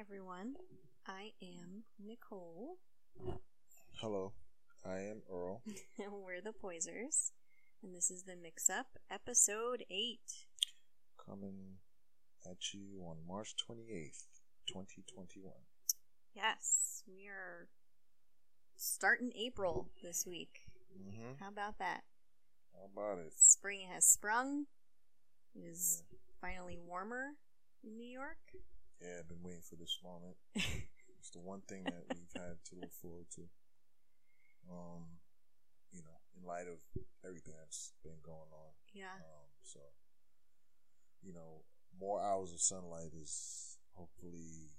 everyone. I am Nicole. Hello, I am Earl. We're the Poisers, and this is the Mix Up, episode 8. Coming at you on March 28th, 2021. Yes, we are starting April this week. Mm-hmm. How about that? How about it? Spring has sprung. It is finally warmer in New York. Yeah, I've been waiting for this moment. it's the one thing that we've had to look forward to. Um, you know, in light of everything that's been going on. Yeah. Um, so, you know, more hours of sunlight is hopefully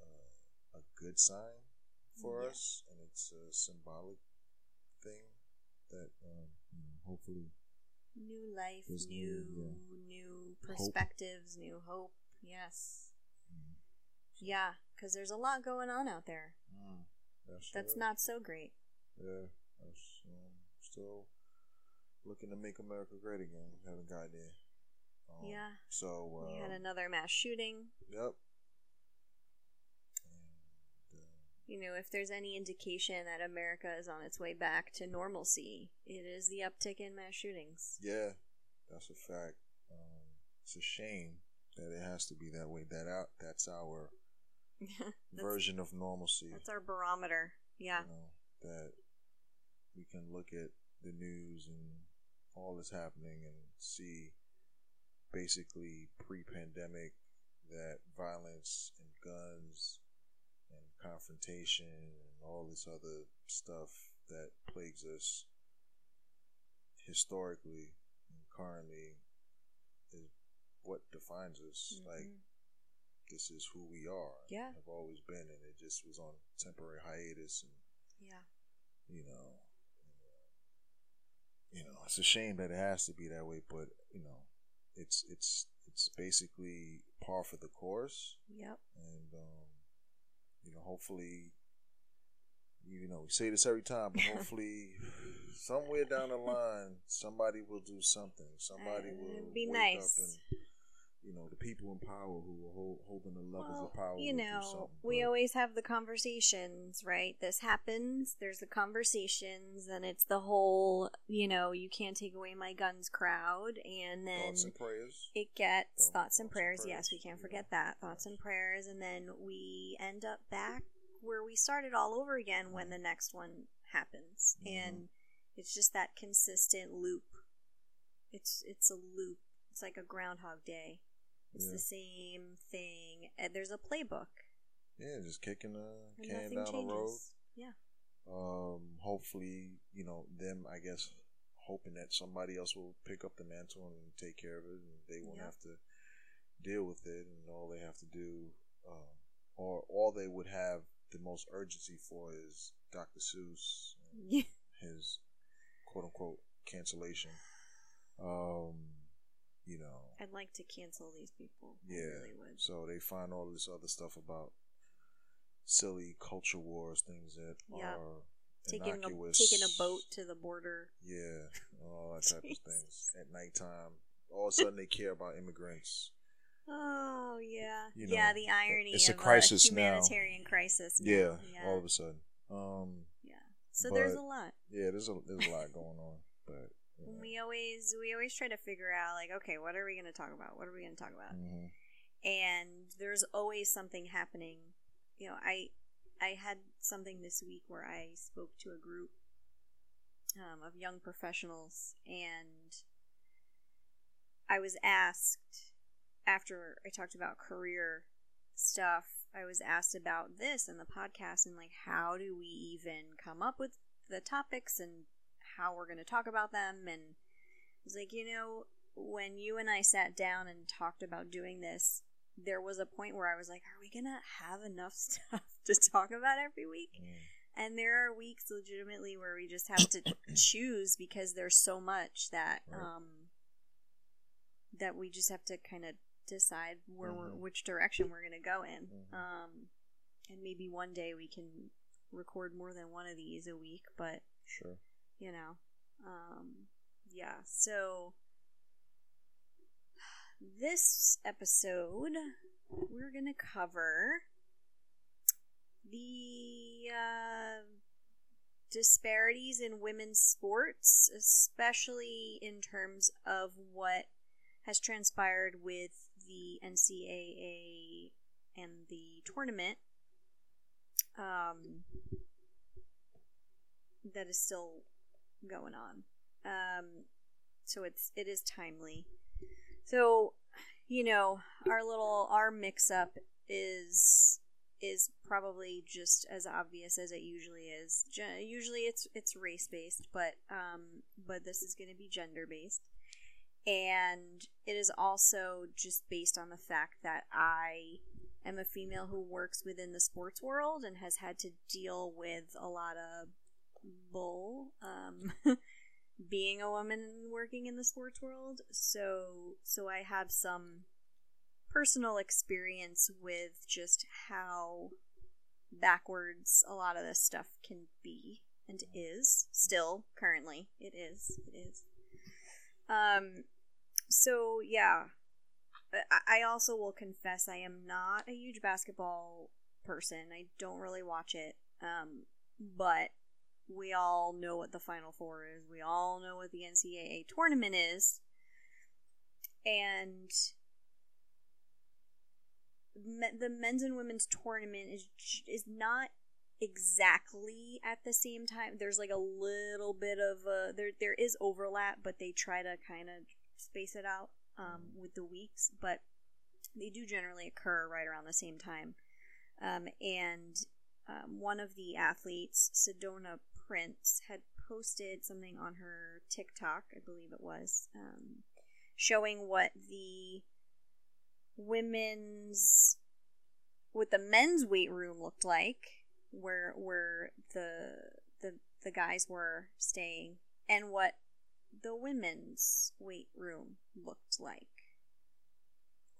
uh, a good sign for Yeah. us, and it's a symbolic thing that um, you know, hopefully New life, new, new, new Hope. perspectives, new hope. Yes. Yeah, because there's a lot going on out there. mm, that's, That's not so great. Yeah, that's um, still looking to make America great again. Haven't got there. Um, Yeah. So uh, we had another mass shooting. Yep. And uh, You know, if there's any indication that America is on its way back to normalcy, it is the uptick in mass shootings. yeah, that's a fact. Um, it's a shame that it has to be that way. That out. That's our version of normalcy. that's our barometer. Yeah. You know that we can look at the news and all that's happening and see basically pre-pandemic that violence and guns and confrontation and all this other stuff that plagues us historically and currently is what defines us like Mhm. This is who we are Yeah. have always been and it just was on temporary hiatus and Yeah. you know, you know, it's a shame that it has to be that way, but you know, it's it's it's basically par for the course, Yep. and um, you know, hopefully, you know, we say this every time, but hopefully, somewhere down the line, somebody will do something. Somebody Uh, will be nice. up and. You know the people in power who are hold, holding the levers Well, of power. you know, we but- always have the conversations, right? This happens, there's the conversations, and it's the whole, you know, you can't take away my guns crowd, and then thoughts and prayers. it gets Thoughts- thoughts and thoughts and prayers. prayers, Yes, we can't yeah. forget that. Thoughts and prayers, and then we end up back where we started all over again when the next one happens. Mhm. And it's just that consistent loop. It's it's a loop. It's like a groundhog day. It's Yeah. the same thing. And there's a playbook. Yeah, just kicking a And can down the road. Yeah. Um, hopefully, you know, them, I guess, hoping that somebody else will pick up the mantle and take care of it, and they won't Yep. have to deal with it, and all they have to do, um, or all they would have the most urgency for is Dr. Seuss, and Yeah. his quote unquote cancellation. Um, you know, I'd like to cancel these people. Yeah. really. So they find all this other stuff about silly culture wars, things that Yeah. are Taking a, innocuous. taking a boat to the border. Yeah, all that type of things at nighttime. All of a sudden, they care about immigrants. Oh yeah, You yeah. The irony it's a crisis a now. humanitarian crisis. now. Yeah, yeah, all of a sudden. Um, yeah. So there's a lot. yeah, there's a there's a lot going on, but know. We always we always try to figure out like, okay, what are we going to talk about? What are we going to talk about? Mhm. And there's always something happening. You know, I I had something this week where I spoke to a group um, of young professionals, and I was asked after I talked about career stuff. I was asked about this in the podcast and like how do we even come up with the topics and how we're going to talk about them and I was like, you know, when you and I sat down and talked about doing this, there was a point where I was like, are we going to have enough stuff to talk about every week? Mm. And there are weeks legitimately where we just have to choose because there's so much that Right. um that we just have to kind of decide where we're Mhm. which direction we're going to go in. Mhm. Um and maybe one day we can record more than one of these a week, but Sure. You know. Um yeah, so this episode we're to cover the uh, disparities in women's sports, especially in terms of what has transpired with the NCAA and the tournament. Um, that is still going on. Um, so it's it is timely. So, you know, our little our mix up is is probably just as obvious as it usually is. usually it's it's race based, but um but this is going to be gender based. And it is also just based on the fact that I am a female who works within the sports world and has had to deal with a lot of bull um being a woman working in the sports world. So so I have some personal experience with just how backwards a lot of this stuff can be and is. Still currently it is. It is. Um so yeah. I, also will confess i am not a huge basketball person. I don't really watch it. Um but we all know what the final four is we all know what the ncaa tournament is and me- the men's and women's tournament is is not exactly at the same time. There's like a little bit of a there there is overlap, but they try to kind of space it out um, with the weeks, but they do generally occur right around the same time. Um, and um, one of the athletes, Sedona Prince, had posted something on her TikTok, I believe it was, um, showing what the women's what the men's weight room looked like where where the the the guys were staying and what the women's weight room looked like.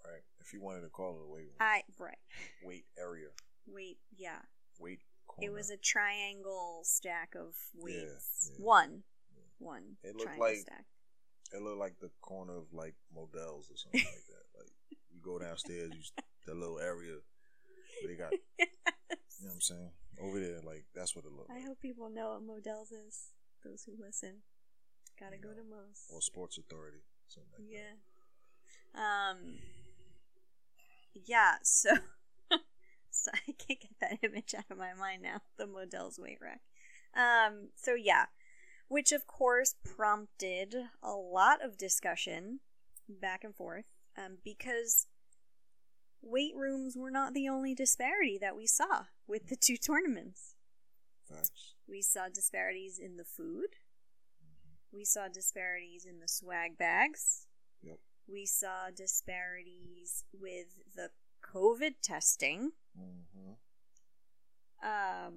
Right. If you wanted to call it a weight room. I right. Weight area. Weight yeah. Weight corner. It was a triangle stack of weights. Yeah, yeah. One. Yeah. One. It looked like stack. it looked like the corner of like Modell's or something like that. Like you go downstairs, you the little area where they got yes. you know what I'm saying? Over there, like that's what it looked I like. hope people know what Modell's is. Those who listen. Gotta You go know, to Mo's. Or Sports Authority. Something like Yeah. Um. Yeah. So, so I can't get that image out of my mind now. The Modell's weight rack. Um. So yeah, which of course prompted a lot of discussion back and forth. Um, because weight rooms were not the only disparity that we saw with the two tournaments. Facts. We saw disparities in the food. We saw disparities in the swag bags. Yep. We saw disparities with the COVID testing, Mm-hmm. um,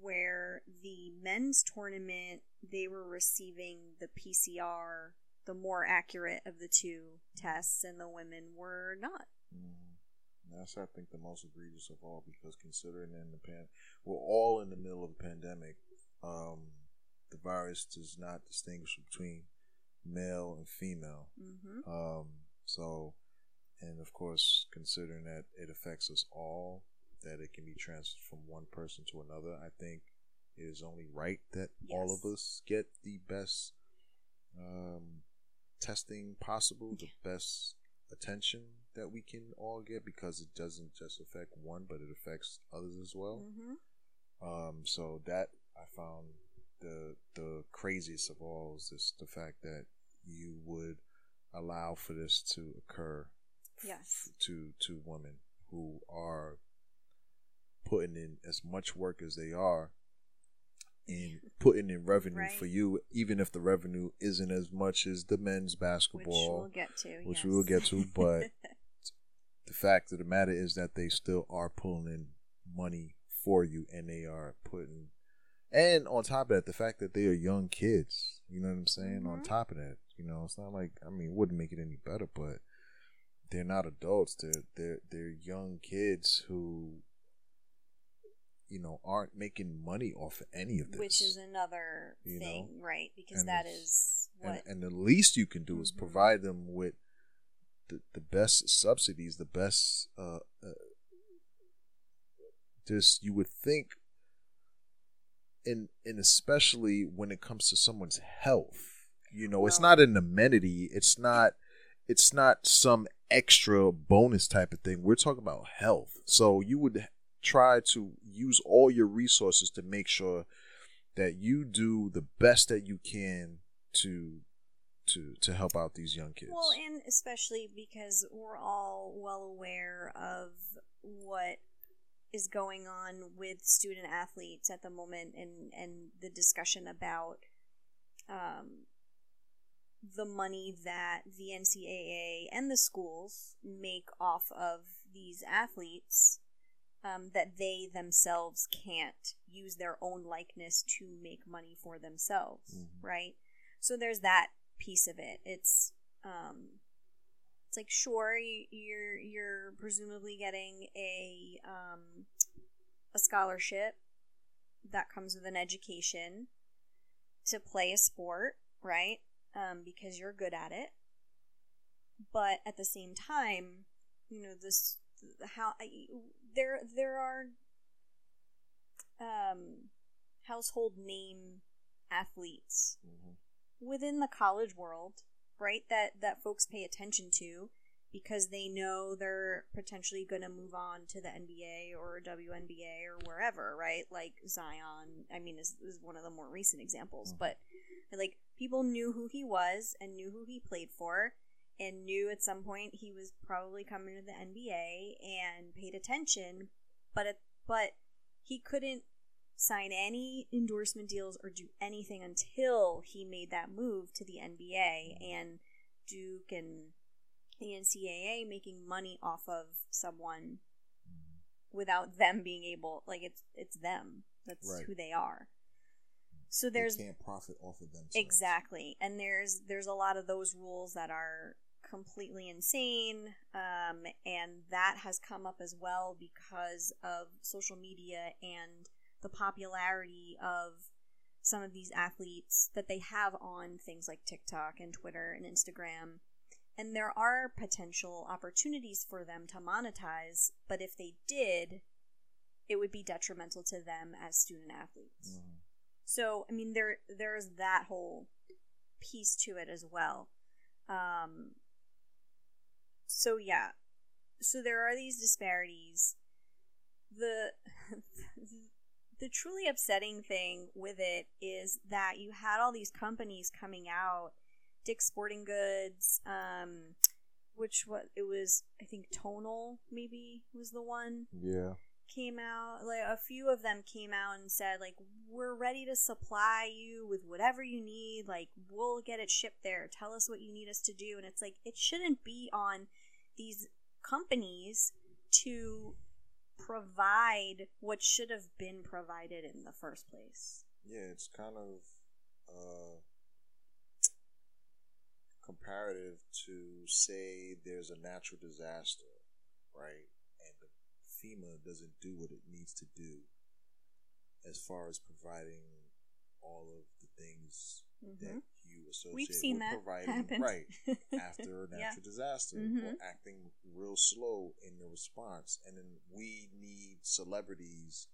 where the men's tournament they were receiving the PCR, the more accurate of the two tests, and the women were not. Mm-hmm. That's I think the most egregious of all because considering in the pan, we're all in the middle of a pandemic. Um, the virus does not distinguish between male and female. Mm-hmm. Um, so, and of course, considering that it affects us all, that it can be transferred from one person to another, I think it is only right that all of us get the best um, testing possible, the best attention that we can all get because it doesn't just affect one, but it affects others as well. Mm-hmm. Um, so that I found the the craziest of all is just the fact that you would allow for this to occur Yes. to to women who are putting in as much work as they are in putting in revenue Right. for you, even if the revenue isn't as much as the men's Which basketball. we'll get to. which yes. we will get to, but the fact of the matter is that they still are pulling in money for you and they are putting and on top of that the fact that they are young kids you know what i'm saying on Mhm. top of that you know it's not like i mean it wouldn't make it any better but they're not adults they're they're they're young kids who you know aren't making money off of any of this Which is another You know? thing, right? Because And that is and, what. and the least you can do is Mhm. provide them with the, the best subsidies, the best uh, uh, just you would think and and especially when it comes to someone's health you know it's not an amenity it's not it's not some extra bonus type of thing. We're talking about health. So you would try to use all your resources to make sure that you do the best that you can to to to help out these young kids. Well, and especially because we're all well aware of what is going on with student athletes at the moment and, and the discussion about um, the money that the NCAA and the schools make off of these athletes um, that they themselves can't use their own likeness to make money for themselves, Mhm. right? So there's that piece of it. It's um, it's like sure you- you're you're presumably getting a um, a scholarship that comes with an education to play a sport, right? Um, because you're good at it. But at the same time, you know this how I- there there are um, household name athletes Mhm. within the college world, right? That that folks pay attention to because they know they're potentially going to move on to the NBA or WNBA or wherever, right? Like Zion, I mean, is, is one of the more recent examples, Mhm. but like people knew who he was and knew who he played for and knew at some point he was probably coming to the NBA and paid attention, but it, but he couldn't sign any endorsement deals or do anything until he made that move to the NBA and Duke and the NCAA making money off of someone mm-hmm. without them being able like it's it's them. That's Right. who they are so there's they can't profit off of themselves Exactly. And there's there's a lot of those rules that are completely insane um, and that has come up as well because of social media and the popularity of some of these athletes that they have on things like TikTok and Twitter and Instagram. And there are potential opportunities for them to monetize, but if they did, it would be detrimental to them as student athletes. Mhm. So I mean there there's that whole piece to it as well. Um so yeah. So there are these disparities. The the truly upsetting thing with it is that you had all these companies coming out, Dick's Sporting Goods, um which what it was I think Tonal maybe was the one yeah came out like a few of them came out and said like we're ready to supply you with whatever you need like we'll get it shipped there. Tell us what you need us to do. And it's like it shouldn't be on these companies to provide what should have been provided in the first place. Yeah it's kind of uh comparative to say there's a natural disaster right FEMA doesn't do what it needs to do as far as providing all of the things that Mhm. you associate we've seen with that providing happen right after a Yeah. natural disaster Mhm. or acting real slow in the response. And then we need celebrities,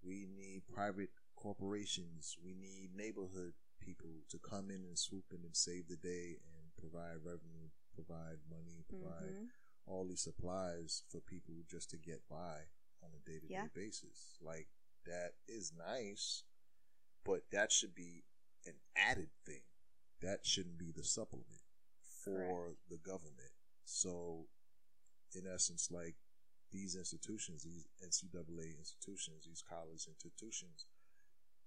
we need private corporations, we need neighborhood people to come in and swoop in and save the day and provide revenue, provide money, provide Mhm. All these supplies for people just to get by on a day to day basis. Like that is nice, but that should be an added thing. That shouldn't be the supplement for the government. So, in essence, like these institutions, these NCAA institutions, these college institutions,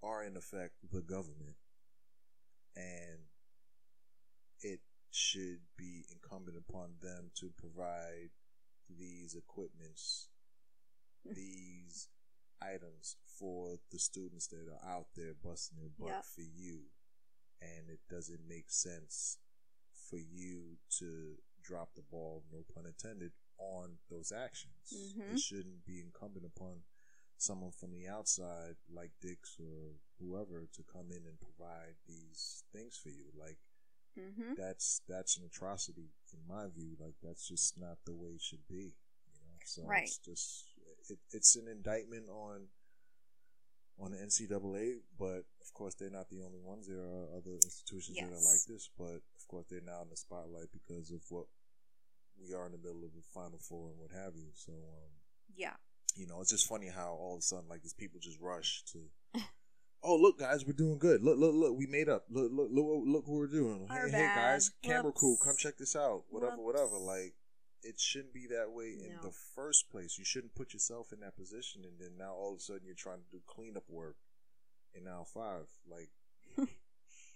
are in effect the government, and it should be incumbent upon them to provide these equipments, these items for the students that are out there busting their butt for you. And it doesn't make sense for you to drop the ball, no pun intended, on those actions. Mhm. It shouldn't be incumbent upon someone from the outside, like Dick's or whoever, to come in and provide these things for you. Like Mhm. that's that's an atrocity in my view. Like that's just not the way it should be. You know, so Right. it's just it, it's an indictment on on the NCAA, but of course they're not the only ones. There are other institutions that are like this, but of course they're now in the spotlight because of what we are in the middle of the Final Four and what have you. So, um, Yeah. you know, it's just funny how all of a sudden like these people just rush to. Oh look, guys, we're doing good. Look, look, look, we made up. Look, look, look, what- look what we're doing. Our hey, hey, guys, bad. camera crew, Whoops. come check this out. Whatever, whatever. Like, it shouldn't be that way in No. the first place. You shouldn't put yourself in that position, and then now all of a sudden you're trying to do cleanup work in now five. Like,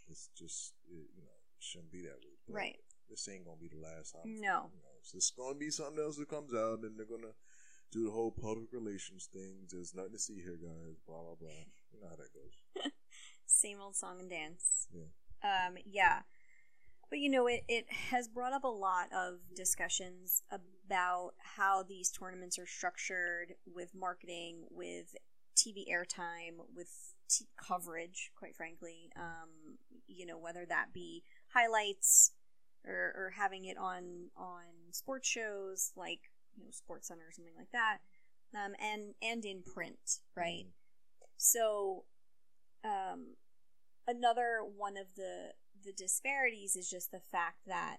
it's just it, you know it shouldn't be that way. But Right. This ain't gonna be the last time. No. You know, so it's gonna be something else that comes out, and they're gonna do the whole public relations thing. There's nothing to see here, guys. Blah blah blah. You know how that goes. Same old song and dance. Yeah. Um, yeah. But you know, it, it has brought up a lot of discussions about how these tournaments are structured with marketing, with TV airtime, with t- coverage, quite frankly. Um, you know, whether that be highlights or, or having it on on sports shows like you know Sports Center or something like that, um, and and in print, right? So, um, another one of the the disparities is just the fact that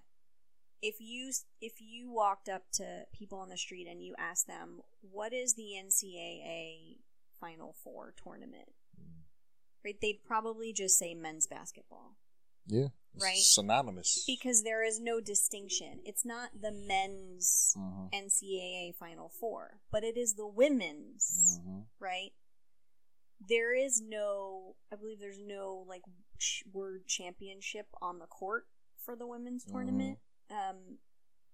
if you if you walked up to people on the street and you asked them what is the NCAA Final Four tournament, Mm. right? They'd probably just say men's basketball Yeah. Right. Synonymous. because there is no distinction. It's not the men's Mhm. NCAA Final Four, but it is the women's Mhm. right? There is no, I believe there's no like ch- word championship on the court for the women's tournament. Um,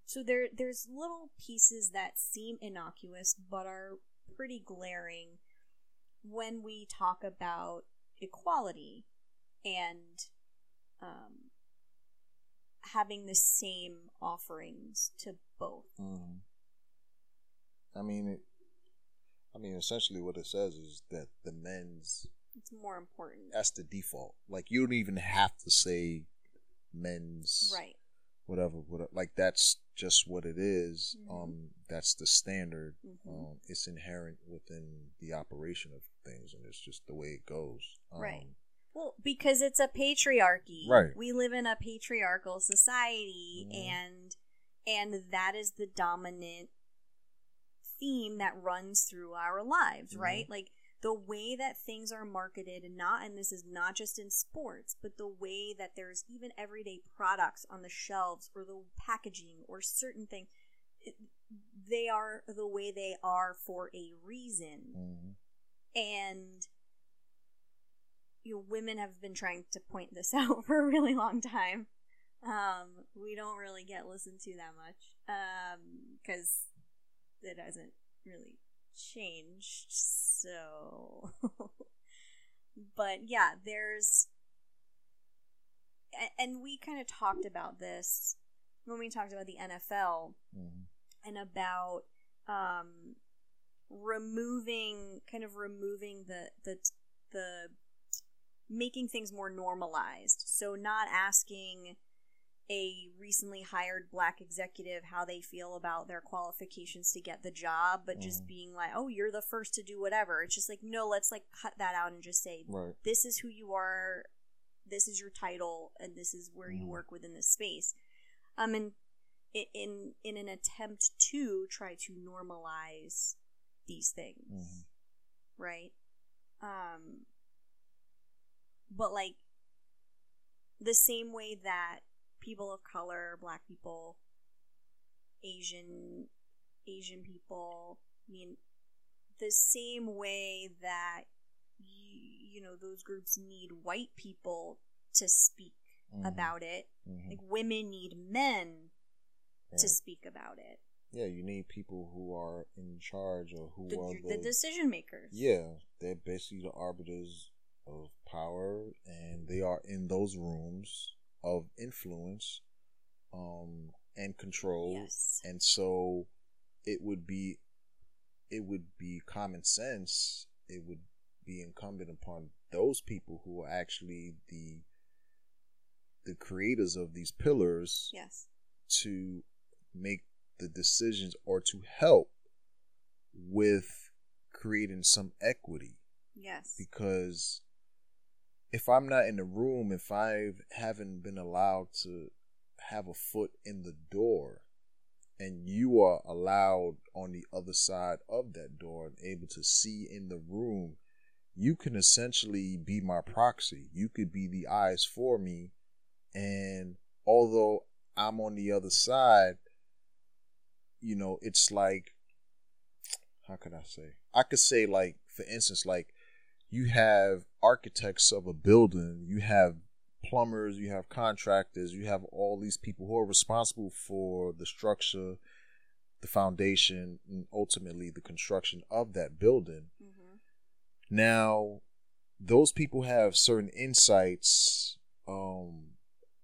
so there, there's little pieces that seem innocuous but are pretty glaring when we talk about equality and um, having the same offerings to both. Mhm. I mean, it, I mean, essentially, what it says is that the men's It's more important, that's the default. Like you don't even have to say men's right? whatever, whatever. Like that's just what it is. Mhm. Um, that's the standard. Mhm. Um, it's inherent within the operation of things, and it's just the way it goes. Um, Right. Well, because it's a patriarchy. Right. We live in a patriarchal society Mhm. and and that is the dominant theme that runs through our lives, Mhm. right? Like the way that things are marketed and not and this is not just in sports, but the way that there's even everyday products on the shelves or the packaging or certain things they are the way they are for a reason mhm. and you know, women have been trying to point this out for a really long time. Um, we don't really get listened to that much because it hasn't really changed. So, but yeah, there's, and we kind of talked about this when we talked about the NFL Mhm. and about um, removing kind of removing the the the making things more normalized so not asking a recently hired black executive how they feel about their qualifications to get the job but just Mhm. being like oh you're the first to do whatever it's just like no let's like cut that out and just say Right. this is who you are this is your title and this is where you Mhm. work within this space um and in in an attempt to try to normalize these things Mhm. right um but like the same way that people of color black people asian asian people. I mean the same way that you, you know those groups need white people to speak Mhm. about it. Mhm. like women need men to speak about it. Yeah, you need people who are in charge or who the, are the decision makers. Yeah, they're basically the arbiters of power, and they are in those rooms of influence um, and control. yes And so, it would be, it would be common sense. It would be incumbent upon those people who are actually the the creators of these pillars yes to make the decisions or to help with creating some equity Yes. because if I'm not in the room, if I haven't been allowed to have a foot in the door, and you are allowed on the other side of that door and able to see in the room, you can essentially be my proxy. You could be the eyes for me. And although I'm on the other side, you know, it's like, how can I say? I could say, like, for instance, like, you have architects of a building, you have plumbers, you have contractors, you have all these people who are responsible for the structure, the foundation, and ultimately the construction of that building. Mm-hmm. Now, those people have certain insights um,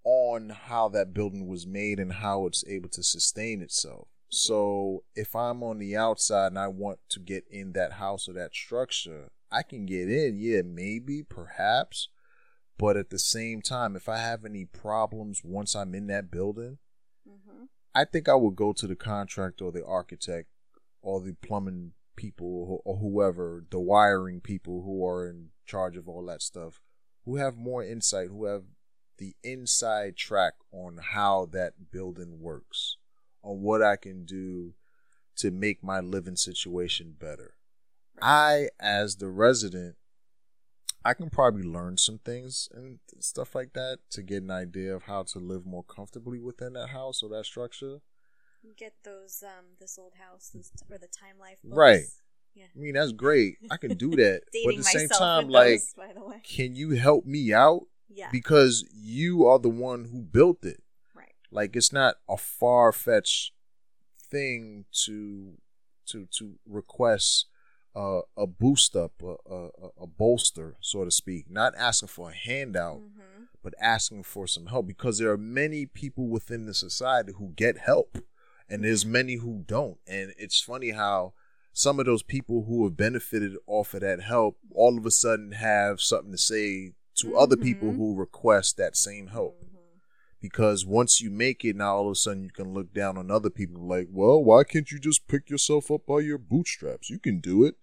on how that building was made and how it's able to sustain itself. So, if I'm on the outside and I want to get in that house or that structure, I can get in. Yeah, maybe, perhaps. But at the same time, if I have any problems once I'm in that building, Mm-hmm. I think I would go to the contractor or the architect or the plumbing people or whoever, the wiring people who are in charge of all that stuff, who have more insight, who have the inside track on how that building works, on what I can do to make my living situation better. I, as the resident, I can probably learn some things and stuff like that to get an idea of how to live more comfortably within that house or that structure. Get those um this old house those, or the Time Life books. Right. Yeah. I mean, that's great. I can do that. but at the same time, like, those, by the way. can you help me out? Yeah. Because you are the one who built it. right. Like, it's not a far fetched thing to to to request uh, a boost up, a, a, a bolster, so to speak. Not asking for a handout, Mm-hmm. but asking for some help because there are many people within the society who get help and there's many who don't and it's funny how some of those people who have benefited off of that help all of a sudden have something to say to other people Mhm. who request that same help Mm-hmm. because once you make it now all of a sudden you can look down on other people like well why can't you just pick yourself up by your bootstraps you can do it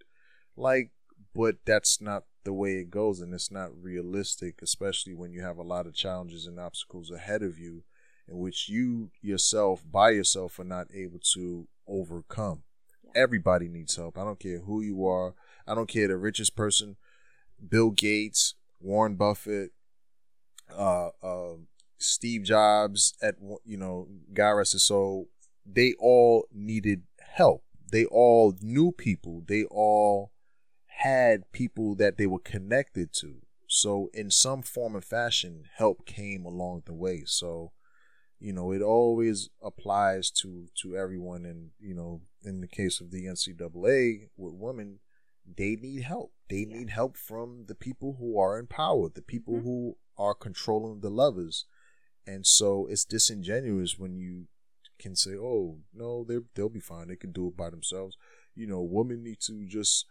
like but that's not the way it goes and it's not realistic especially when you have a lot of challenges and obstacles ahead of you in which you yourself by yourself are not able to overcome. Everybody needs help. I don't care who you are. I don't care the richest person. Bill gates warren buffett uh, uh, Steve Jobs at you know, God rest his soul, they all needed help. They all knew people. They all had people that they were connected to. So in some form and fashion, help came along the way. So, you know, it always applies to to everyone. And you know, in the case of the NCAA with women, they need help. They Yeah. need help from the people who are in power, the people Mhm. who are controlling the levers. And so it's disingenuous when you can say, "Oh, no, they they'll be fine. They can do it by themselves." You know, women need to just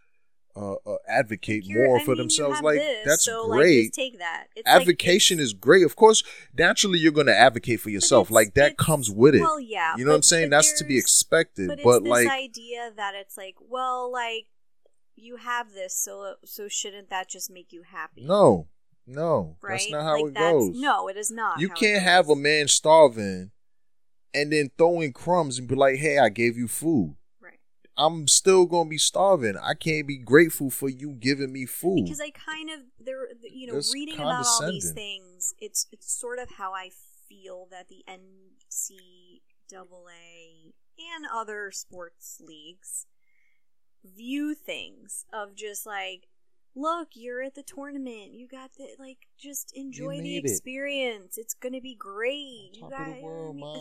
uh, uh, advocate You're- more I for mean, themselves. Like this, that's so, Like, great. just take that. It's like- Advocation it's- is great. Of course, naturally you're going to advocate for yourself. Like that comes with it. Well, yeah. you know what I'm saying? That's to be expected. But But, like, idea that it's like, well, like you have this, so so shouldn't that just make you happy? no, no, right? that's not how like, it goes. No, it is not. You can't have a man starving and then throwing crumbs and be like, "Hey, I gave you food." I'm still gonna be starving. I can't be grateful for you giving me food. because I kind of there, you know, That's reading about all these things. It's it's sort of how I feel that the NCAA and other sports leagues view things of just like look you're at the tournament you got the like just enjoy the made it. experience it's gonna be great you top of the guys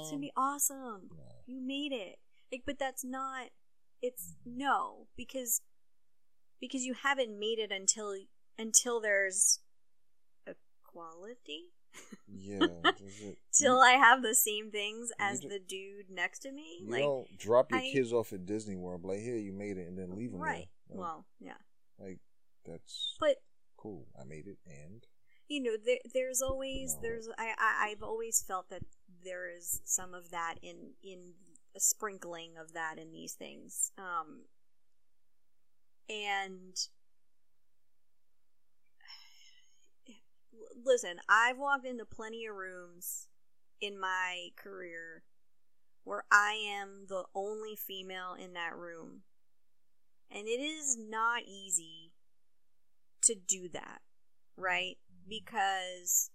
it's gonna be awesome you made it like but that's not it's no because because you haven't made it until until there's equality yeah, till i have the same things as the dude next to me you like don't drop your I- kids off at Disney World. Like, here, you made it, and then leave them right there. Like, well yeah like that's but cool. I made it, and you know there, there's always No. there's I, I i've always felt that there is some of that in in a sprinkling of that in these things um And listen, I've walked into plenty of rooms in my career where I am the only female in that room. And it is not easy to do that, right? Because,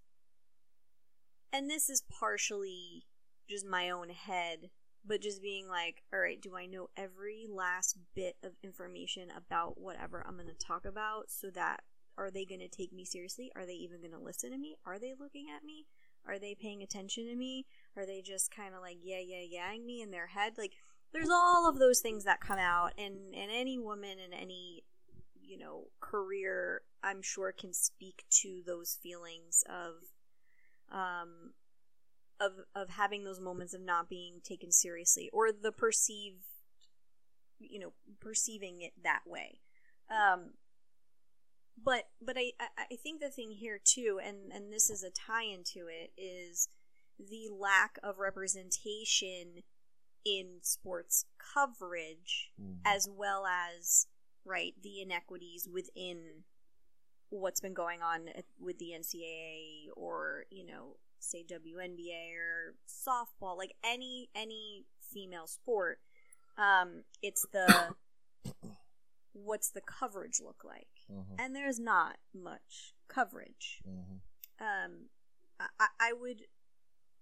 and this is partially just my own head, but just being like, all right, do I know every last bit of information about whatever I'm going to talk about so that are they going to take me seriously? Are they even going to listen to me? Are they looking at me? Are they paying attention to me? Are they just kind of like yeah, yeah, yang me in their head? Like, there's all of those things that come out, and and any woman in any you know career, I'm sure, can speak to those feelings of um of of having those moments of not being taken seriously or the perceived you know perceiving it that way um but but I, I think the thing here too, and and this is a tie into it, is the lack of representation in sports coverage, mm. as well as right the inequities within what's been going on with the NCAA or you know say WNBA or softball, like any any female sport. Um, it's the what's the coverage look like? Mm-hmm. And there's not much coverage. Mm-hmm. Um, I, I would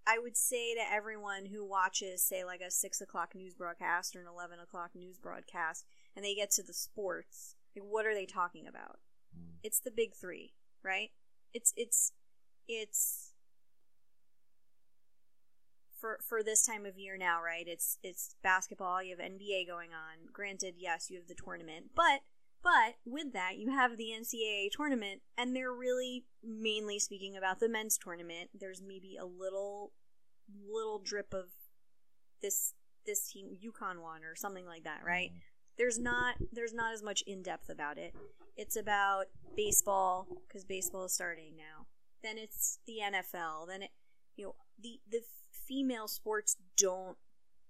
I would say to everyone who watches, say, like a six o'clock news broadcast or an eleven o'clock news broadcast, and they get to the sports, like, what are they talking about? Mm. It's the big three, right? It's it's it's for for this time of year now, right? It's it's basketball. You have NBA going on. Granted, yes, you have the tournament, but but with that, you have the NCAA tournament, and they're really mainly speaking about the men's tournament. There's maybe a little little drip of this this team UConn won or something like that, right? Mm-hmm. There's not there's not as much in depth about it. It's about baseball because baseball is starting now. Then it's the NFL. Then it you know the the female sports don't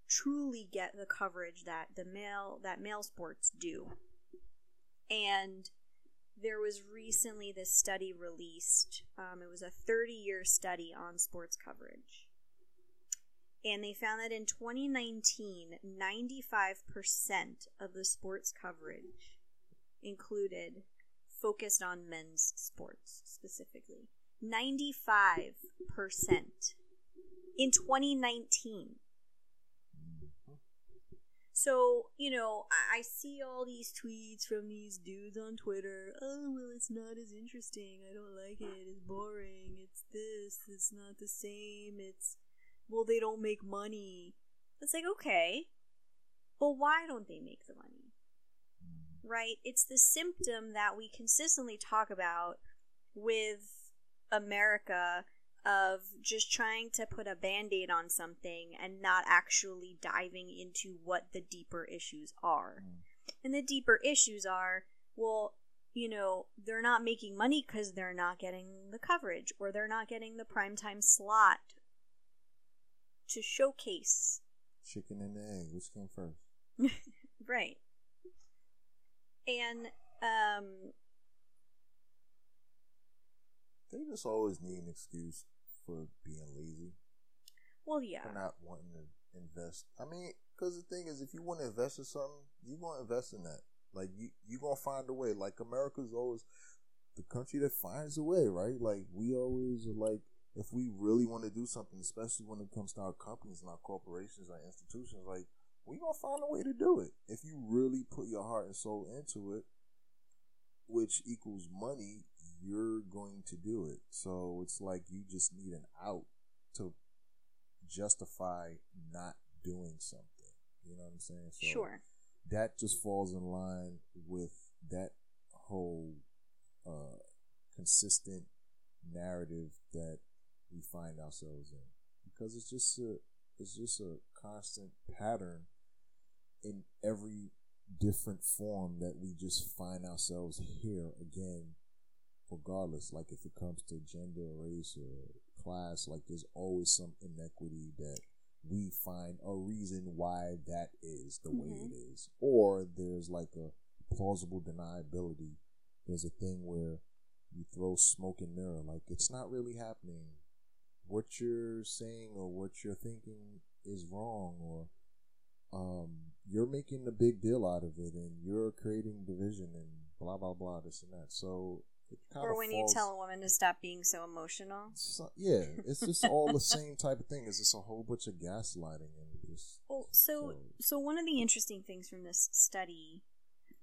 truly get the coverage that the male that male sports do. And there was recently this study released. Um, it was a 30 year study on sports coverage. And they found that in 2019, 95% of the sports coverage included focused on men's sports specifically. 95% in 2019. So, you know, I, I, see all these tweets from these dudes on Twitter. Oh, well, it's not as interesting. I don't like it. It's boring. It's this. It's not the same. It's, well, they don't make money. It's like, okay. But why don't they make the money? Right? It's the symptom that we consistently talk about with America of just trying to put a band aid on something and not actually diving into what the deeper issues are. Mm. And the deeper issues are well, you know, they're not making money because they're not getting the coverage or they're not getting the primetime slot to showcase. Chicken and the egg, which came first? right. And, um, they just always need an excuse for being lazy. Well, yeah. For not wanting to invest. I mean, because the thing is, if you want to invest in something, you want to invest in that. Like you, you gonna find a way. Like America's always the country that finds a way, right? Like we always are like, if we really want to do something, especially when it comes to our companies and our corporations, our institutions, like we're gonna find a way to do it. If you really put your heart and soul into it, which equals money, you're going to do it. So it's like you just need an out to justify not doing something. You know what I'm saying? So sure. That just falls in line with that whole uh, consistent narrative that we find ourselves in because it's just a it's just a constant pattern in every different form that we just find ourselves here again regardless. Like if it comes to gender, race, or class, like there's always some inequity that we find a reason why that is the mm-hmm. way it is, or there's like a plausible deniability. There's a thing where you throw smoke and mirror, like it's not really happening. What you're saying or what you're thinking is wrong, or um, you're making a big deal out of it, and you're creating division and blah blah blah, this and that. So or when falls, you tell a woman to stop being so emotional. So, yeah, it's just all the same type of thing. It's just a whole bunch of gaslighting and just. Well, so so, so one of the interesting things from this study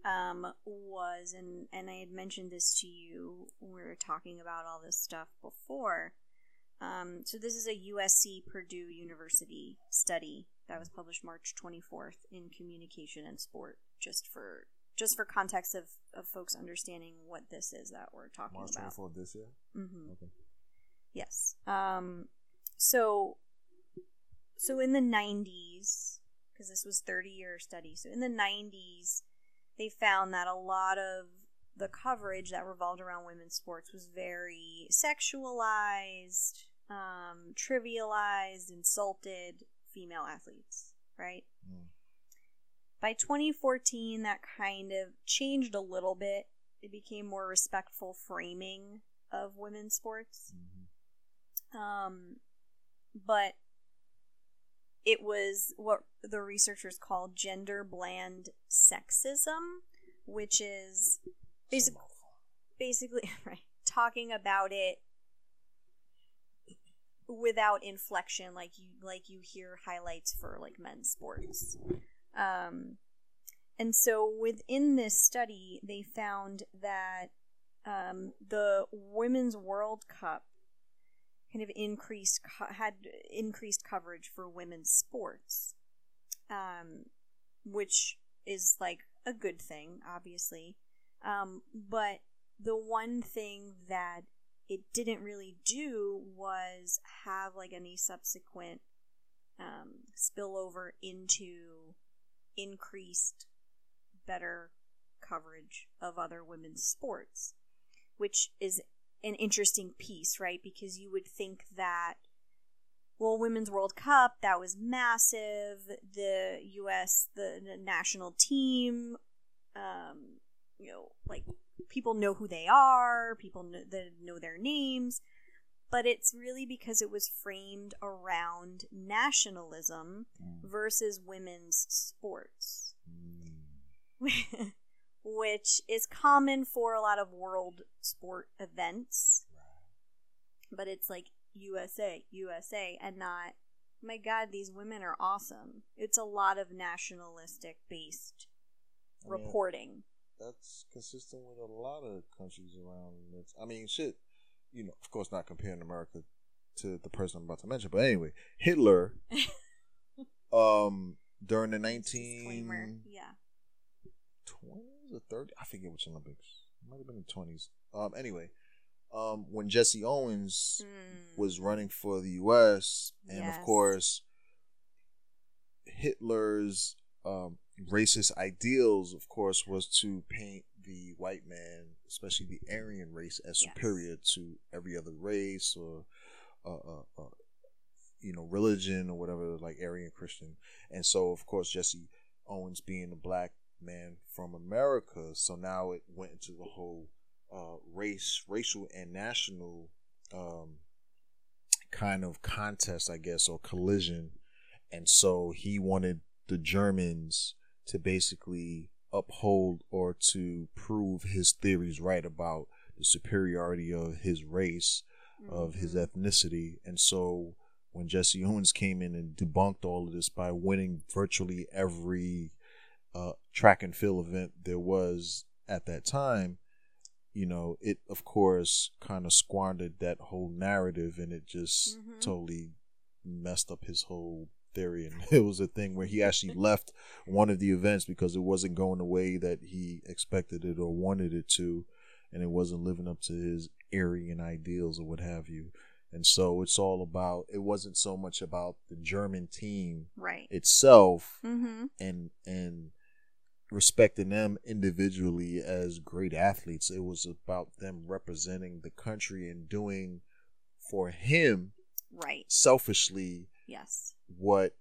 um, was, and and I had mentioned this to you when we were talking about all this stuff before. Um, so this is a USC Purdue University study that was published March 24th in Communication and Sport, just for just for context of, of folks understanding what this is that we're talking March about. March 24th this year? Mm-hmm. Okay. Yes. Um, so, so in the 90s, because this was 30 year study, so in the 90s, they found that a lot of the coverage that revolved around women's sports was very sexualized, um, trivialized, insulted female athletes, right? Mm. By 2014, that kind of changed a little bit. It became more respectful framing of women's sports. Mm-hmm. Um, but it was what the researchers call gender bland sexism, which is basically basically right talking about it without inflection like you like you hear highlights for like men's sports um, and so within this study, they found that um, the Women's World Cup kind of increased co- had increased coverage for women's sports, um, which is like a good thing, obviously. Um, but the one thing that it didn't really do was have like any subsequent um, spillover into increased better coverage of other women's sports, which is an interesting piece, right? Because you would think that, well, Women's World Cup, that was massive. The U.S., the, the national team, um, you know, like people know who they are, people know, know their names but it's really because it was framed around nationalism mm. versus women's sports, mm. which is common for a lot of world sport events. But it's like USA, USA, and not, my God, these women are awesome. It's a lot of nationalistic based I mean, reporting. That's consistent with a lot of countries around. I mean, shit you know, of course, not comparing America to the person I'm about to mention, but anyway, Hitler, um, during the nineteen yeah twenties or thirty, I forget which Olympics. It might have been the twenties. Um, anyway, um, when Jesse Owens mm. was running for the U.S. and yes. of course Hitler's um, racist ideals, of course, was to paint the white man, especially the Aryan race, as yes. superior to every other race or, uh, uh, uh, you know, religion or whatever, like Aryan Christian. And so, of course, Jesse Owens being a black man from America, so now it went into the whole uh, race, racial, and national um, kind of contest, I guess, or collision. And so he wanted the Germans to basically uphold or to prove his theories right about the superiority of his race, mm-hmm. of his mm-hmm. ethnicity. And so when Jesse Owens came in and debunked all of this by winning virtually every uh, track and field event there was at that time, you know, it of course kind of squandered that whole narrative and it just mm-hmm. totally messed up his whole theory, and it was a thing where he actually left one of the events because it wasn't going the way that he expected it or wanted it to, and it wasn't living up to his Aryan ideals or what have you. And so it's all about. It wasn't so much about the German team right. itself, mm-hmm. and and respecting them individually as great athletes. It was about them representing the country and doing for him right selfishly Yes. What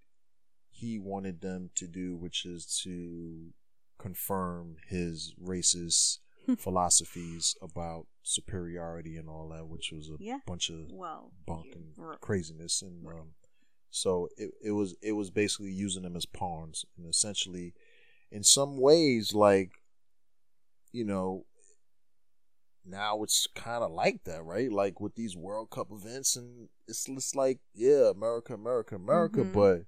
he wanted them to do, which is to confirm his racist philosophies about superiority and all that, which was a Yeah. bunch of well, bunk and r- craziness and Right. um so it, it was it was basically using them as pawns and essentially in some ways like you know now it's kind of like that right like with these world cup events and it's just like yeah america america america Mhm. but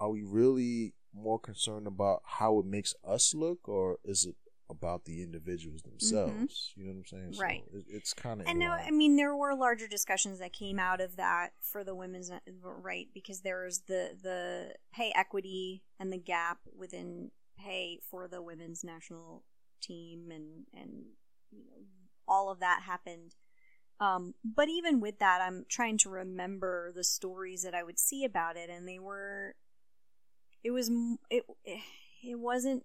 are we really more concerned about how it makes us look or is it about the individuals themselves you know what i'm saying Mm-hmm. Right. so it, it's kind of And no, I mean there were larger discussions that came out of that for the women's right because there was the the pay equity and the gap within pay for the women's national team and and you know all of that happened. Um, but even with that, I'm trying to remember the stories that I would see about it, and they were, it was, it, it wasn't.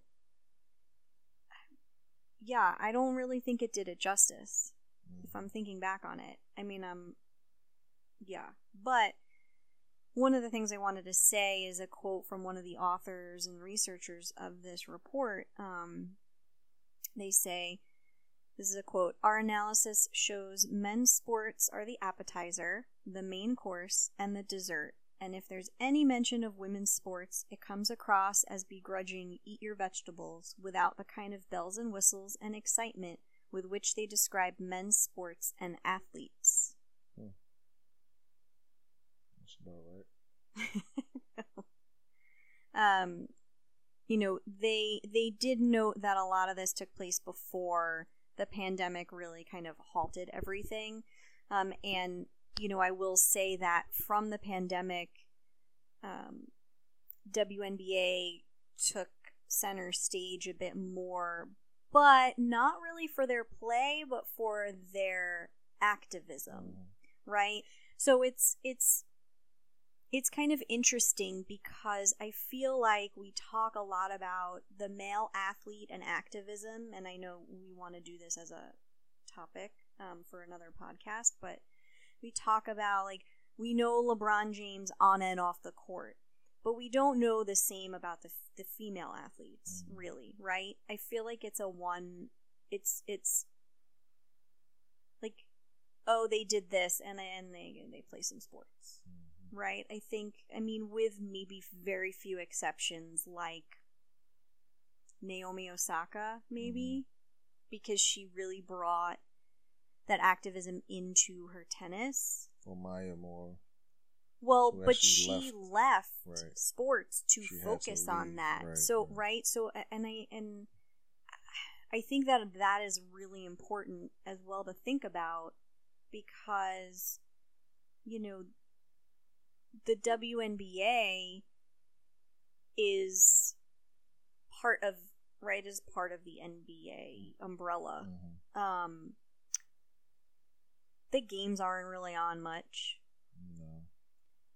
Yeah, I don't really think it did it justice if I'm thinking back on it. I mean, um, yeah. But one of the things I wanted to say is a quote from one of the authors and researchers of this report. Um, they say, this is a quote Our analysis shows men's sports are the appetizer, the main course, and the dessert. And if there's any mention of women's sports, it comes across as begrudging eat your vegetables without the kind of bells and whistles and excitement with which they describe men's sports and athletes. That's about right. um, you know, they they did note that a lot of this took place before the pandemic really kind of halted everything. Um, and you know, I will say that from the pandemic, um, WNBA took center stage a bit more, but not really for their play, but for their activism right so it's it's it's kind of interesting because i feel like we talk a lot about the male athlete and activism and i know we want to do this as a topic um, for another podcast but we talk about like we know lebron james on and off the court but we don't know the same about the, the female athletes Mhm. really right i feel like it's a one it's it's like oh they did this and and they they play some sports Mhm. Right i think i mean with maybe very few exceptions like naomi osaka maybe mm-hmm. because she really brought that activism into her tennis Or Maya Moore. well but she left. left, Right. sports to She had to focus on that right, so yeah. right so and i and i think that that is really important as well to think about because you know the WNBA is part of right is part of the NBA umbrella. Mhm. Um the games aren't really on much. No.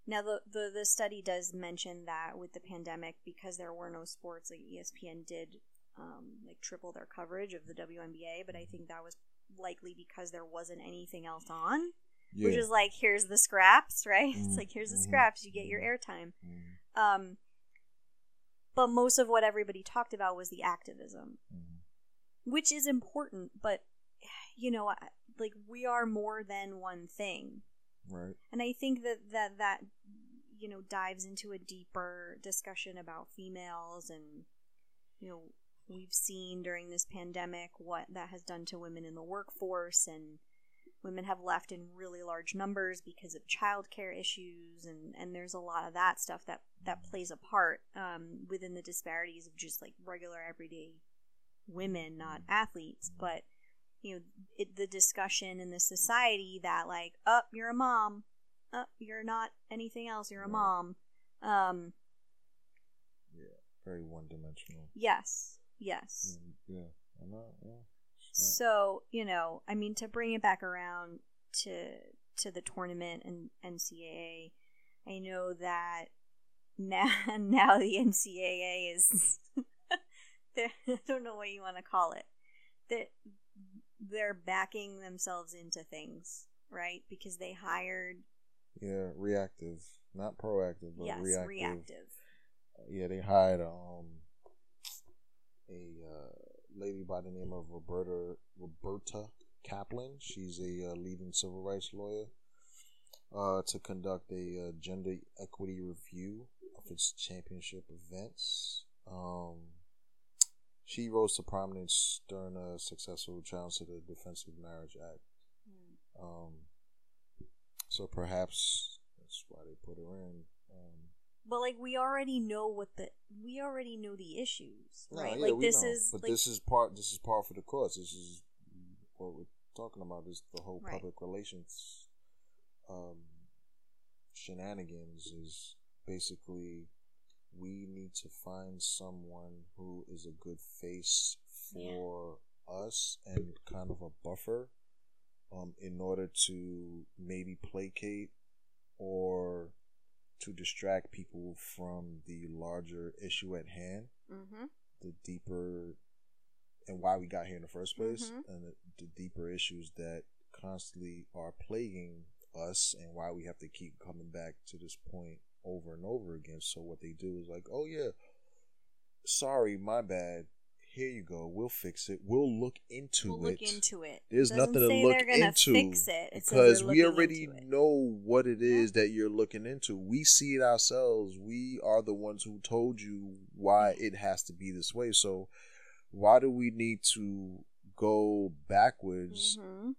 Now the, the the study does mention that with the pandemic because there were no sports like ESPN did um, like triple their coverage of the WNBA, but I think that was likely because there wasn't anything else on. Yeah. Which is like here's the scraps, right? Mhm, It's like here's the mhm, scraps, you get your mhm. airtime. Mhm. Um but most of what everybody talked about was the activism, Mhm. which is important, but you know, like we are more than one thing. Right. And I think that that that you know dives into a deeper discussion about females and you know we've seen during this pandemic what that has done to women in the workforce and women have left in really large numbers because of childcare issues and and there's a lot of that stuff that that plays a part um, within the disparities of just like regular everyday women not athletes but you know it, the discussion in the society that like oh you're a mom oh you're not anything else you're a mom um Yeah. Very one dimensional. yes yes Yeah. I know. Yeah. So you know i mean to bring it back around to to the tournament and ncaa i know that now now the ncaa is i don't know what you want to call it that they're backing themselves into things right because they hired Yeah. Reactive, not proactive, but yes reactive. reactive Yeah, they hired um a lady by the name of Roberta Roberta Kaplan. She's a uh, leading civil rights lawyer. Uh, to conduct a uh, gender equity review of its championship events. Um, she rose to prominence during a successful challenge to the Defense of Marriage Act. Mm. Um, so perhaps that's why they put her in. But like we already know what the we already know the issues, right? yeah, like this know. is but like, this is part this is part for the course. This is what we're talking about is the whole right. public relations um, shenanigans is basically we need to find someone who is a good face for yeah. us and kind of a buffer um, in order to maybe placate or to distract people from the larger issue at hand, mm-hmm. the deeper and why we got here in the first place, mm-hmm. and the, the deeper issues that constantly are plaguing us and why we have to keep coming back to this point over and over again. So what they do is like, oh yeah, sorry, my bad. Here you go. We'll fix it. We'll look into we'll it. Look into it. There's nothing to look into fix it. it because we already know what it is yeah. that you're looking into. We see it ourselves. We are the ones who told you why it has to be this way. So why do we need to go backwards mm-hmm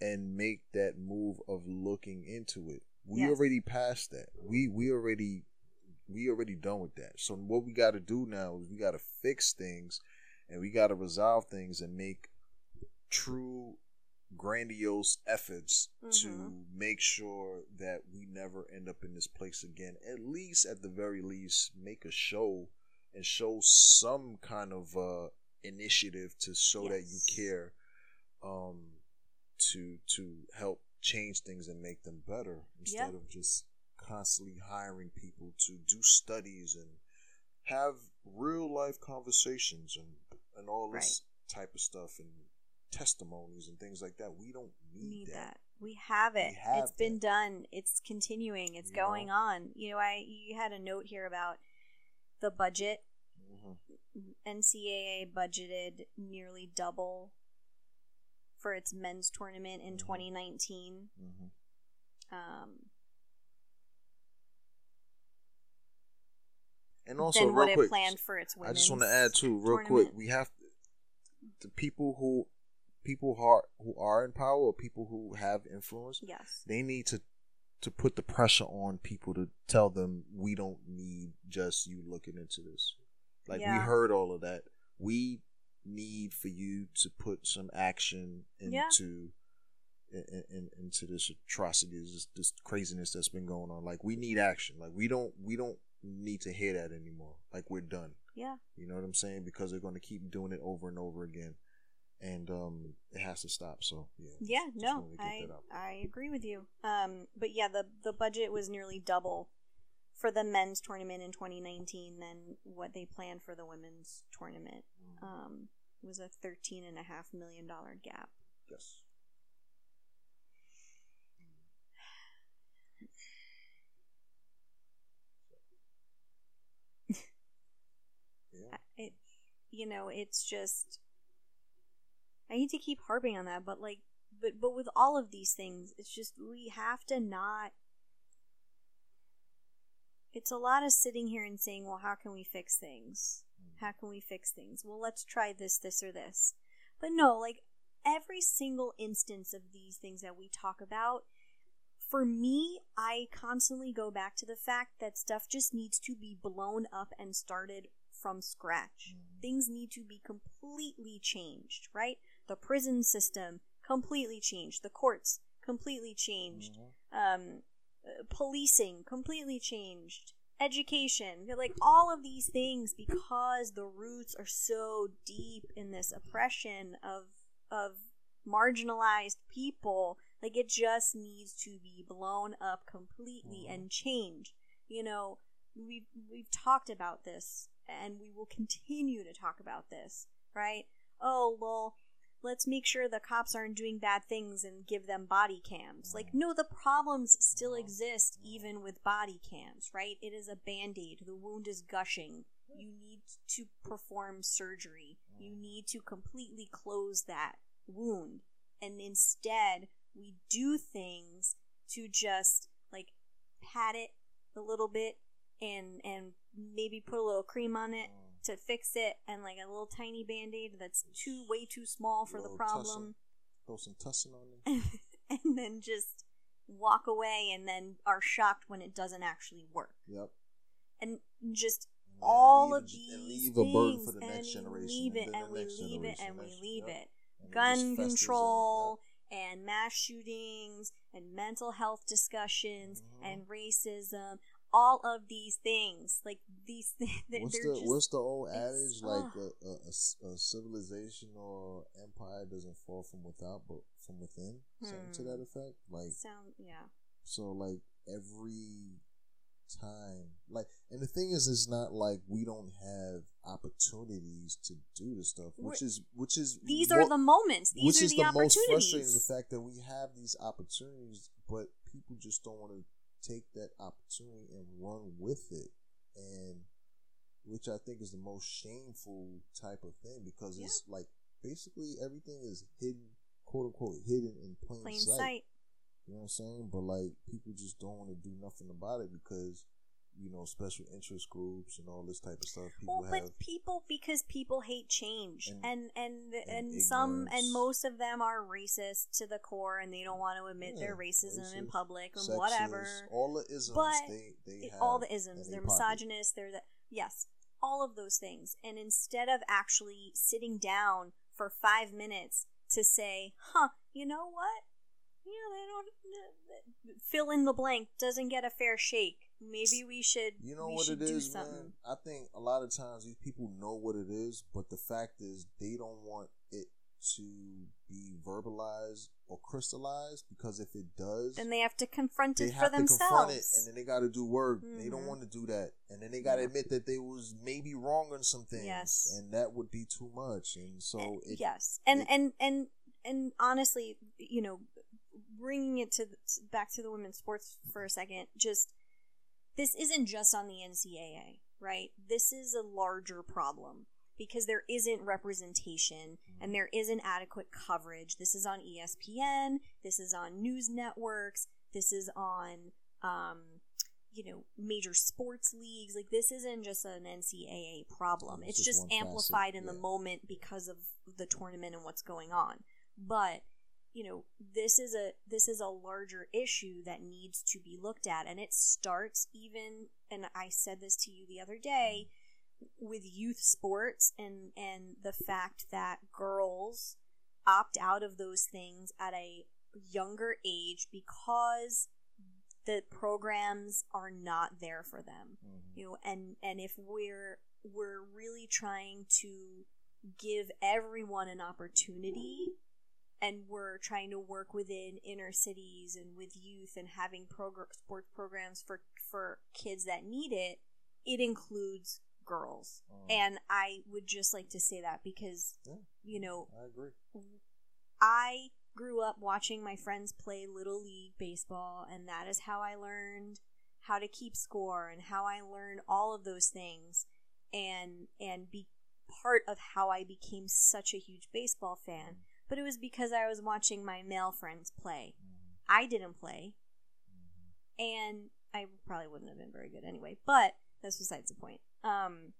and make that move of looking into it. We yes. already passed that. We we already we already done with that. So what we got to do now is we got to fix things and we got to resolve things and make true grandiose efforts mm-hmm. to make sure that we never end up in this place again. At least at the very least make a show and show some kind of uh initiative to show yes. that you care um to to help change things and make them better instead yep. of just constantly hiring people to do studies and have real life conversations and and all this right. type of stuff and testimonies and things like that. We don't need, need that. that. We have it. We have it's that. been done. It's continuing. It's you going know? on. You know, I you had a note here about the budget. Mm-hmm. NCAA budgeted nearly double for its men's tournament in mm-hmm. 2019. Mm-hmm. Um, and also, real what quick, it planned for its women. I just want to add too, real tournament. quick. We have the people who people who are who are in power or people who have influence. Yes, they need to to put the pressure on people to tell them we don't need just you looking into this. Like yeah. we heard all of that. We need for you to put some action into yeah. in, in, into this atrocity, this, this craziness that's been going on. Like we need action. Like we don't we don't need to hear that anymore. Like we're done. Yeah. You know what I'm saying? Because they're going to keep doing it over and over again. And um, it has to stop. So yeah. Yeah, just, no, I I agree with you. Um, but yeah, the the budget was nearly double for the men's tournament in 2019 than what they planned for the women's tournament. Mm-hmm. Um, was a 13 and a half million dollar gap. Yes. It, you know, it's just. I hate to keep harping on that, but like, but but with all of these things, it's just we have to not it's a lot of sitting here and saying, well, how can we fix things? Mm. How can we fix things? Well, let's try this, this, or this. But no, like every single instance of these things that we talk about, for me, I constantly go back to the fact that stuff just needs to be blown up and started from scratch. Mm-hmm. Things need to be completely changed, right? The prison system completely changed. The courts completely changed. Mm-hmm. Um, uh, policing completely changed education like all of these things because the roots are so deep in this oppression of of marginalized people like it just needs to be blown up completely mm-hmm. and changed you know we've we've talked about this and we will continue to talk about this right oh well let's make sure the cops aren't doing bad things and give them body cams. Like, no, the problems still exist even with body cams, right? It is a band aid. The wound is gushing. You need to perform surgery. Mm. You need to completely close that wound. And instead, we do things to just like pat it a little bit and and maybe put a little cream on it Mm. to fix it and like a little tiny band-aid that's too way too small for the problem Throw some tussin on it. and, then just walk away and then are shocked when it doesn't actually work Yep. and just And all leave of these and leave a burden for the and next we generation. leave it and we leave it and we leave yep. it And gun just festers in it, control and mass shootings and mental health discussions Mhm. and racism all of these things like these things. What's the just What's the old adage? Like A a, a, a s- a civilization or empire doesn't fall from without, but from within. Something to Hmm. that effect. Like sound yeah So like every time, like, and the thing is, it's not like we don't have opportunities to do the stuff, which We're- is which is these what- are the moments these which are is the, the, most frustrating is the fact that we have these opportunities, but people just don't want to take that opportunity and run with it, and which I think is the most shameful type of thing because it's like basically everything is hidden, quote unquote, hidden in plain, plain sight. sight You know what I'm saying? But like people just don't want to do nothing about it because you know special interest groups and all this type of stuff. People well, have but people because people hate change, And- and and and, and some and most of them are racist to the core, and they don't want to admit their Yeah, racism in public and sexist, whatever. all the isms But they they It- have all the isms, they're their misogynist, they're the yes, all of those things. And instead of actually sitting down for five minutes to say, "Huh, you know what? Yeah, they don't fill in the blank doesn't get a fair shake. Maybe we should. You know what it is, man. I think a lot of times these people know what it is, but the fact is they don't want it to be verbalized or crystallized because if it does, Then they have to confront it for to themselves. confront it, and then they got to do work. They don't Mhm. want to do that, and then they got to Yeah. admit that they was maybe wrong on some things, Yes. and that would be too much. And so, Uh, it, yes, and it- and and and honestly, you know, bringing it to back to the women's sports for a second, just this isn't just on the NCAA, right? This is a larger problem because there isn't representation and there isn't adequate coverage. This is on ESPN. This is on news networks. This is on. Um, you know, major sports leagues. Like this isn't just an NCAA problem. It's It's, just just, one facet, amplified in the moment because of the tournament and what's going on. But you know, this is a this is a larger issue that needs to be looked at, and it starts even. And I said this to you the other day with youth sports and and the fact that girls opt out of those things at a younger age because the programs are not there for them Mhm. you know and and if we're we're really trying to give everyone an opportunity and we're trying to work within inner cities and with youth and having progr- sports programs for for kids that need it it includes girls Mhm. and i would just like to say that because Yeah. you know I agree. I grew up watching my friends play little league baseball, and that is how I learned how to keep score and how I learned all of those things, and and be part of how I became such a huge baseball fan. But it was because I was watching my male friends play. I didn't play, and I probably wouldn't have been very good anyway. But that's besides the point. Um,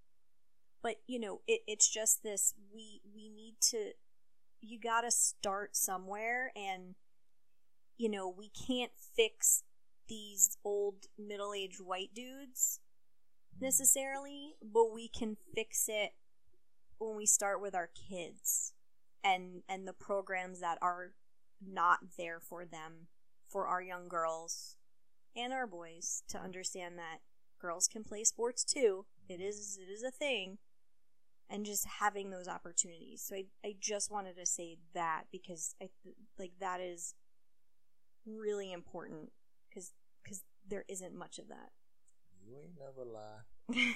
but you know, it, it's just this. We we need to. You got to start somewhere, and you know we can't fix these old middle aged white dudes necessarily, but we can fix it when we start with our kids and and the programs that are not there for them for our young girls and our boys to understand that girls can play sports too. It is it is a thing. And just having those opportunities. So I, I just wanted to say that because I like that is really important because because there isn't much of that. You ain't never lie.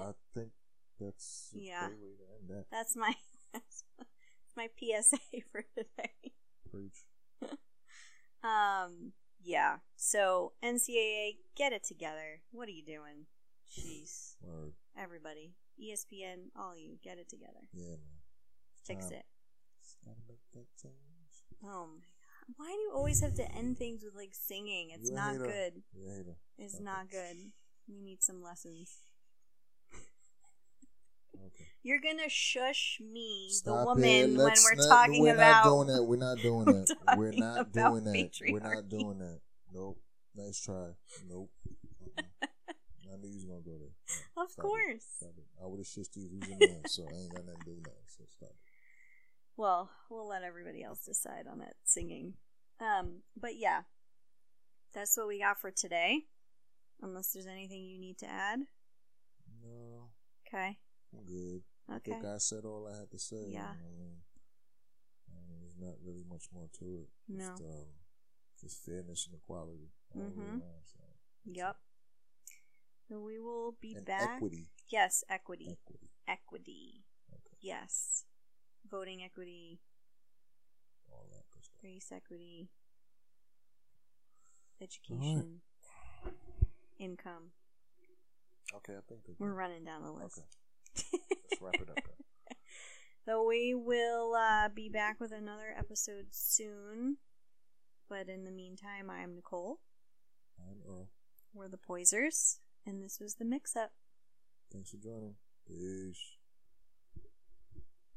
I think that's a Yeah. great way to end that. That's my my PSA for today. Preach. Um, yeah. So NCAA, get it together. What are you doing? Jeez, Word. everybody, ESPN, all you, get it together. Yeah, man. Fix it. Gotta make that change. Oh my god. Why do you always have to end things with like singing? It's a not hater. good. You a hater. It's not good. We need some lessons. Okay. You're gonna shush me, the woman, when we're not- talking we're about. not doing that. We're not doing that. We're not doing that. We're not doing that. Nope. Nice try. Nope. Uh-uh. I knew you was gonna go there. No, Of stop it. course. Stop it. I would have shit you who's a man, so I ain't got nothing to do with that. So stop it. Well, we'll let everybody else decide on that singing. Um, but yeah, that's what we got for today. Unless there's anything you need to add. No, Okay. I'm good. I Okay. think I said all I had to say. Yeah. I mean, I mean, there's not really much more to it. No. Just, um, just fairness and equality. all the way Mhm. around, so. Yep. So we will be And back. equity. Yes, equity. Equity. Equity. Okay. Yes. Voting equity, All that good stuff. race equity, education, income. Okay, I think We're running down the list. Okay. Let's wrap it up. Then. So we will uh, be back with another episode soon. But in the meantime, I'm Nicole. I'm Earl. We're the Poisers, and this was the mix up. Thanks for joining. Peace.